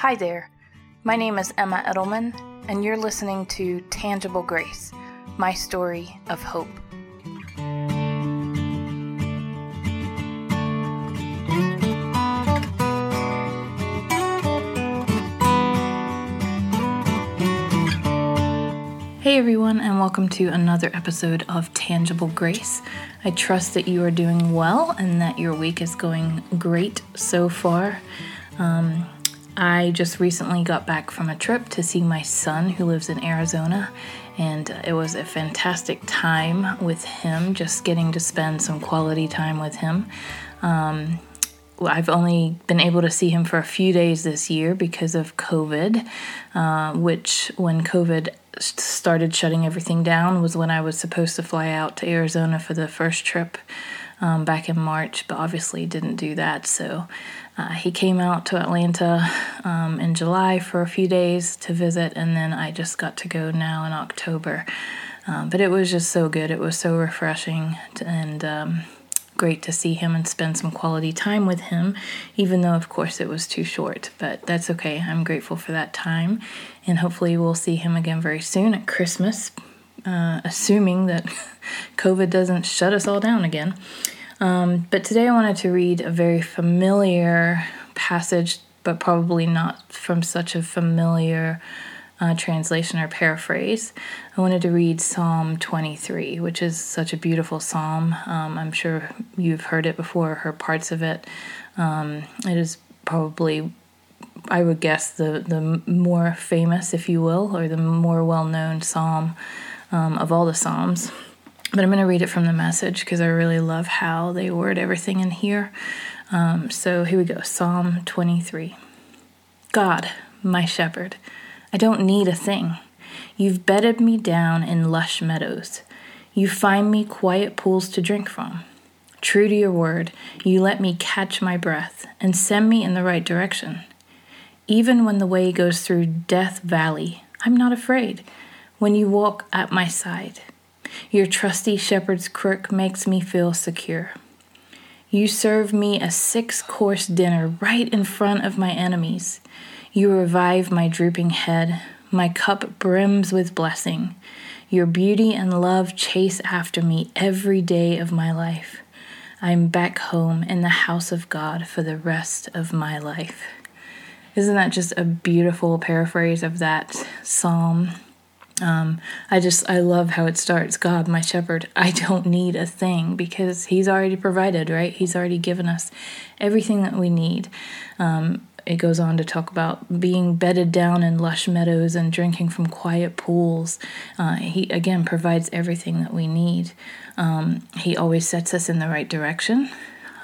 Hi there. My name is Emma Edelman, and you're listening to Tangible Grace, my story of hope. Hey everyone, and welcome to another episode of Tangible Grace. I trust that you are doing well and that your week is going great so far. Um, I just recently got back from a trip to see my son who lives in Arizona, and it was a fantastic time with him, just getting to spend some quality time with him. Um, I've only been able to see him for a few days this year because of COVID, uh, which, when COVID started shutting everything down, was when I was supposed to fly out to Arizona for the first trip um, back in March, but obviously didn't do that. So uh, he came out to Atlanta um, in July for a few days to visit, and then I just got to go now in October. Um, but it was just so good. It was so refreshing to, and um, great to see him and spend some quality time with him, even though, of course, it was too short. But that's okay. I'm grateful for that time, and hopefully, we'll see him again very soon at Christmas, uh, assuming that COVID doesn't shut us all down again. Um, but today I wanted to read a very familiar passage, but probably not from such a familiar uh, translation or paraphrase. I wanted to read Psalm 23, which is such a beautiful psalm. Um, I'm sure you've heard it before, heard parts of it. Um, it is probably, I would guess, the, the more famous, if you will, or the more well known psalm um, of all the psalms. But I'm going to read it from the message because I really love how they word everything in here. Um, so here we go Psalm 23. God, my shepherd, I don't need a thing. You've bedded me down in lush meadows. You find me quiet pools to drink from. True to your word, you let me catch my breath and send me in the right direction. Even when the way goes through Death Valley, I'm not afraid when you walk at my side. Your trusty shepherd's crook makes me feel secure. You serve me a six course dinner right in front of my enemies. You revive my drooping head. My cup brims with blessing. Your beauty and love chase after me every day of my life. I'm back home in the house of God for the rest of my life. Isn't that just a beautiful paraphrase of that psalm? Um, I just, I love how it starts God, my shepherd, I don't need a thing because He's already provided, right? He's already given us everything that we need. Um, it goes on to talk about being bedded down in lush meadows and drinking from quiet pools. Uh, he, again, provides everything that we need. Um, he always sets us in the right direction.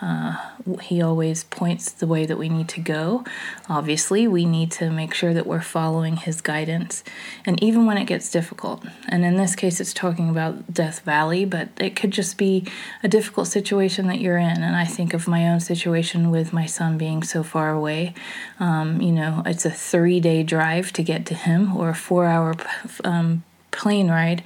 Uh, he always points the way that we need to go. Obviously, we need to make sure that we're following his guidance. And even when it gets difficult, and in this case, it's talking about Death Valley, but it could just be a difficult situation that you're in. And I think of my own situation with my son being so far away. Um, you know, it's a three day drive to get to him, or a four hour um, plane ride.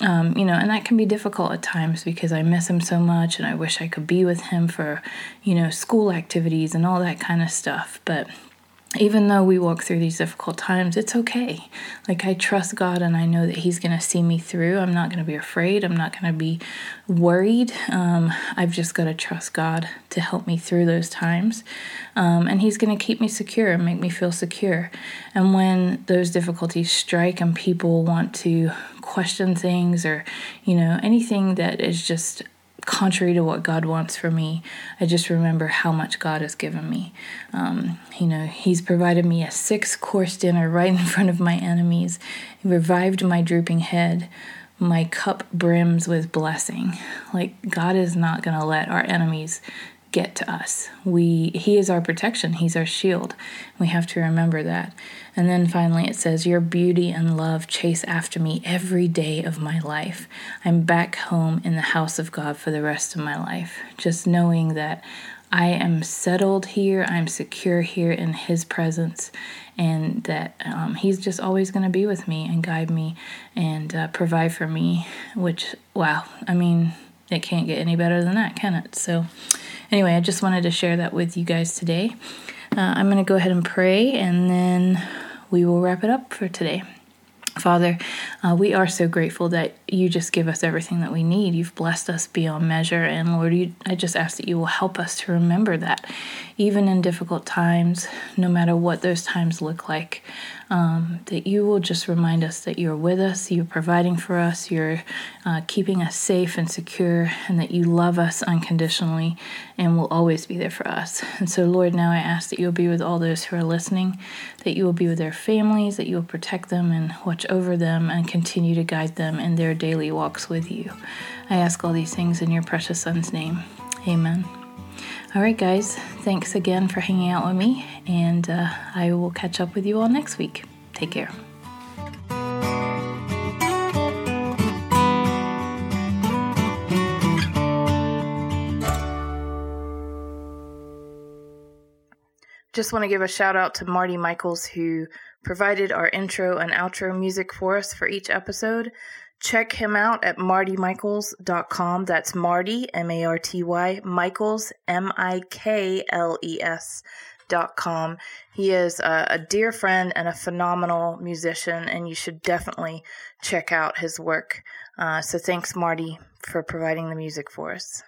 Um, you know, and that can be difficult at times because I miss him so much and I wish I could be with him for, you know, school activities and all that kind of stuff. But even though we walk through these difficult times, it's okay. Like, I trust God and I know that He's going to see me through. I'm not going to be afraid. I'm not going to be worried. Um, I've just got to trust God to help me through those times. Um, and He's going to keep me secure and make me feel secure. And when those difficulties strike and people want to question things or, you know, anything that is just contrary to what God wants for me, I just remember how much God has given me. Um, you know, He's provided me a six course dinner right in front of my enemies, he revived my drooping head. My cup brims with blessing. Like, God is not going to let our enemies get to us. We he is our protection, he's our shield. We have to remember that. And then finally it says your beauty and love chase after me every day of my life. I'm back home in the house of God for the rest of my life. Just knowing that I am settled here, I'm secure here in his presence and that um, he's just always going to be with me and guide me and uh, provide for me which wow i mean it can't get any better than that can it so Anyway, I just wanted to share that with you guys today. Uh, I'm going to go ahead and pray and then we will wrap it up for today. Father, uh, we are so grateful that you just give us everything that we need. You've blessed us beyond measure. And Lord, you, I just ask that you will help us to remember that, even in difficult times, no matter what those times look like, um, that you will just remind us that you're with us, you're providing for us, you're uh, keeping us safe and secure, and that you love us unconditionally and will always be there for us. And so, Lord, now I ask that you'll be with all those who are listening, that you will be with their families, that you will protect them and watch over them and continue to guide them in their daily walks with you. I ask all these things in your precious Son's name. Amen. All right, guys, thanks again for hanging out with me, and uh, I will catch up with you all next week. Take care. Just want to give a shout out to Marty Mikles, who provided our intro and outro music for us for each episode. Check him out at martymikles.com. That's Marty, M A R T Y, Mikles, M I K L E S. Dot com. He is a, a dear friend and a phenomenal musician, and you should definitely check out his work. Uh, so, thanks, Marty, for providing the music for us.